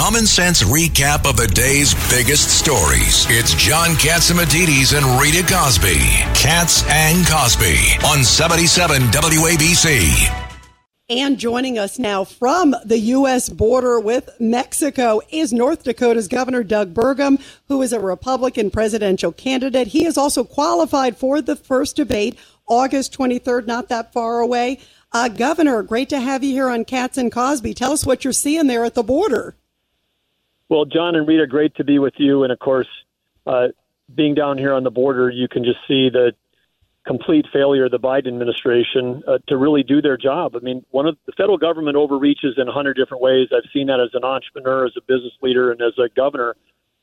Common sense recap of the day's biggest stories. It's John Catsimatidis and Rita Cosby. Cats and Cosby on 77 WABC. And joining us now from the U.S. border with Mexico is North Dakota's Governor Doug Burgum, who is a Republican presidential candidate. He is also qualified for the first debate, August 23rd, not that far away. Uh, Governor, great to have you here on Cats and Cosby. Tell us what you're seeing there at the border. Well, John and Rita, great to be with you. And of course, uh, being down here on the border, you can just see the complete failure of the Biden administration uh, to really do their job. I mean, one of the federal government overreaches in a hundred different ways. I've seen that as an entrepreneur, as a business leader, and as a governor.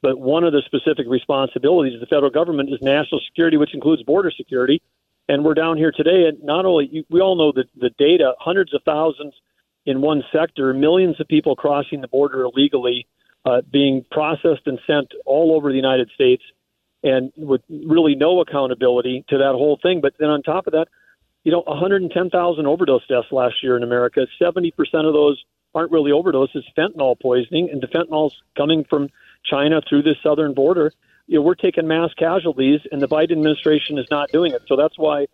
But one of the specific responsibilities of the federal government is national security, which includes border security. And we're down here today, and not only we all know that the data, hundreds of thousands in one sector, millions of people crossing the border illegally, uh, being processed and sent all over the United States and with really no accountability to that whole thing. But then on top of that, you know, 110,000 overdose deaths last year in America. 70% of those aren't really overdoses, fentanyl poisoning, and the fentanyl's coming from China through the southern border. You know, we're taking mass casualties, and the Biden administration is not doing it. So that's why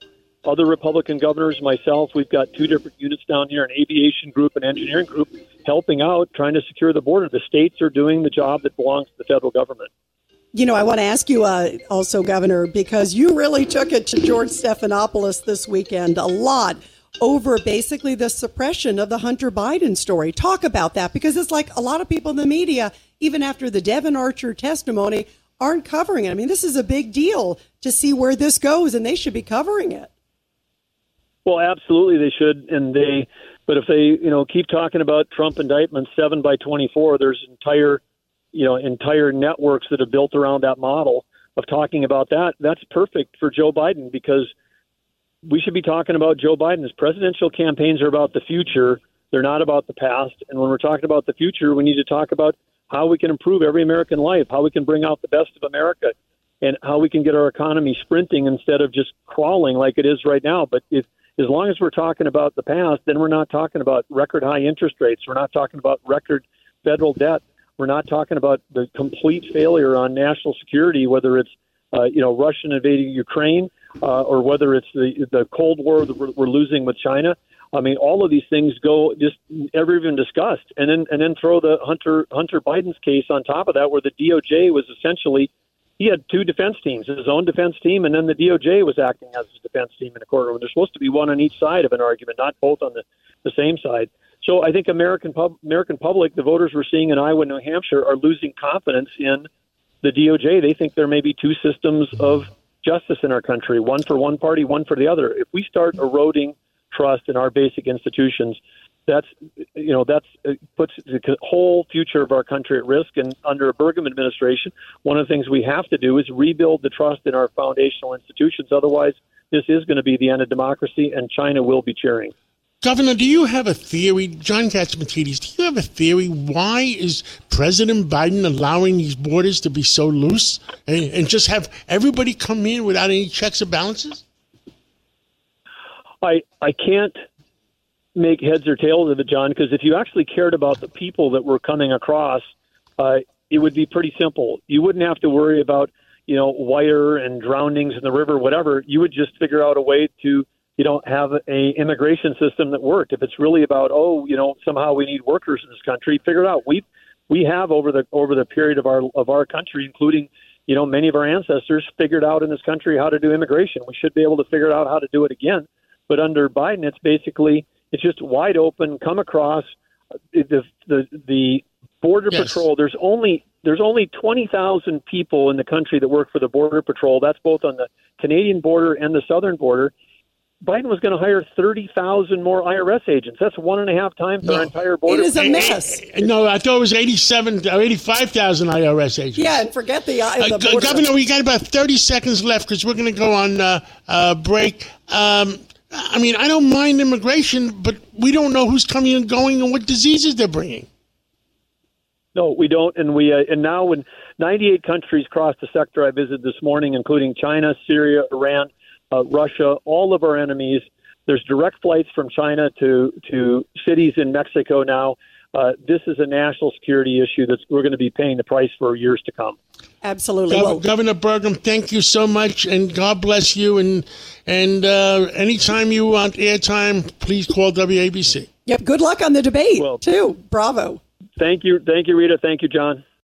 other Republican governors, myself, we've got two different units down here, an aviation group, an engineering group, helping out, trying to secure the border. The states are doing the job that belongs to the federal government. You know, I want to ask you uh, also, Governor, because you really took it to George Stephanopoulos this weekend a lot over basically the suppression of the Hunter Biden story. Talk about that because it's like a lot of people in the media, even after the Devon Archer testimony, aren't covering it. I mean, this is a big deal to see where this goes, and they should be covering it. Well, absolutely, they should, and they. But if they, you know, keep talking about Trump indictments seven by twenty-four, there's entire you know entire networks that have built around that model of talking about that. That's perfect for Joe Biden because we should be talking about Joe Biden. His presidential campaigns are about the future; they're not about the past. And when we're talking about the future, we need to talk about how we can improve every American life, how we can bring out the best of America, and how we can get our economy sprinting instead of just crawling like it is right now. But if as long as we're talking about the past, then we're not talking about record high interest rates. We're not talking about record federal debt. We're not talking about the complete failure on national security, whether it's uh, you know Russian invading Ukraine uh, or whether it's the the Cold War that we're, we're losing with China. I mean, all of these things go just never even discussed, and then and then throw the Hunter Hunter Biden's case on top of that, where the DOJ was essentially he had two defense teams, his own defense team, and then the DOJ was acting as his defense team in the courtroom. There's supposed to be one on each side of an argument, not both on the, the same side. So I think American pub, American public, the voters we're seeing in Iowa and New Hampshire, are losing confidence in the DOJ. They think there may be two systems of justice in our country, one for one party, one for the other. If we start eroding trust in our basic institutions, that's you know that's puts the whole future of our country at risk. And under a Burgum administration, one of the things we have to do is rebuild the trust in our foundational institutions. Otherwise, this is going to be the end of democracy, and China will be cheering. Governor, do you have a theory, John Catsimatidis, do you have a theory why is President Biden allowing these borders to be so loose and, and just have everybody come in without any checks and balances? I I can't make heads or tails of it, John, because if you actually cared about the people that were coming across, uh, it would be pretty simple. You wouldn't have to worry about, you know, wire and drownings in the river, whatever. You would just figure out a way to you don't have a immigration system that worked. If it's really about oh, you know, somehow we need workers in this country, figure it out. We we have over the over the period of our of our country, including you know many of our ancestors, figured out in this country how to do immigration. We should be able to figure out how to do it again. But under Biden, it's basically it's just wide open. Come across the the the border yes. patrol. There's only there's only 20,000 people in the country that work for the border patrol. That's both on the Canadian border and the southern border Biden was going to hire 30,000 more IRS agents. That's one and a half times No. our entire border. It is a Eh, mess. eh, No, I thought it was 87 or 85,000 IRS agents. Yeah, and forget the, uh, Uh, the Go- border. Governor, we got about 30 seconds left because we're going to go on uh, uh, break. Um, I mean, I don't mind immigration, but we don't know who's coming and going and what diseases they're bringing. No, we don't. And we uh, and now when 98 countries crossed the sector I visited this morning, including China, Syria, Iran, uh, Russia, all of our enemies. There's direct flights from China to to cities in Mexico now. Uh, this is a national security issue that we're going to be paying the price for years to come. Absolutely. Gov- Well, Governor Burgum, thank you so much, and God bless you. And and uh, anytime you want airtime, please call WABC. yep, good luck on the debate, Well- too. Bravo. Thank you, thank you, Rita. Thank you, John.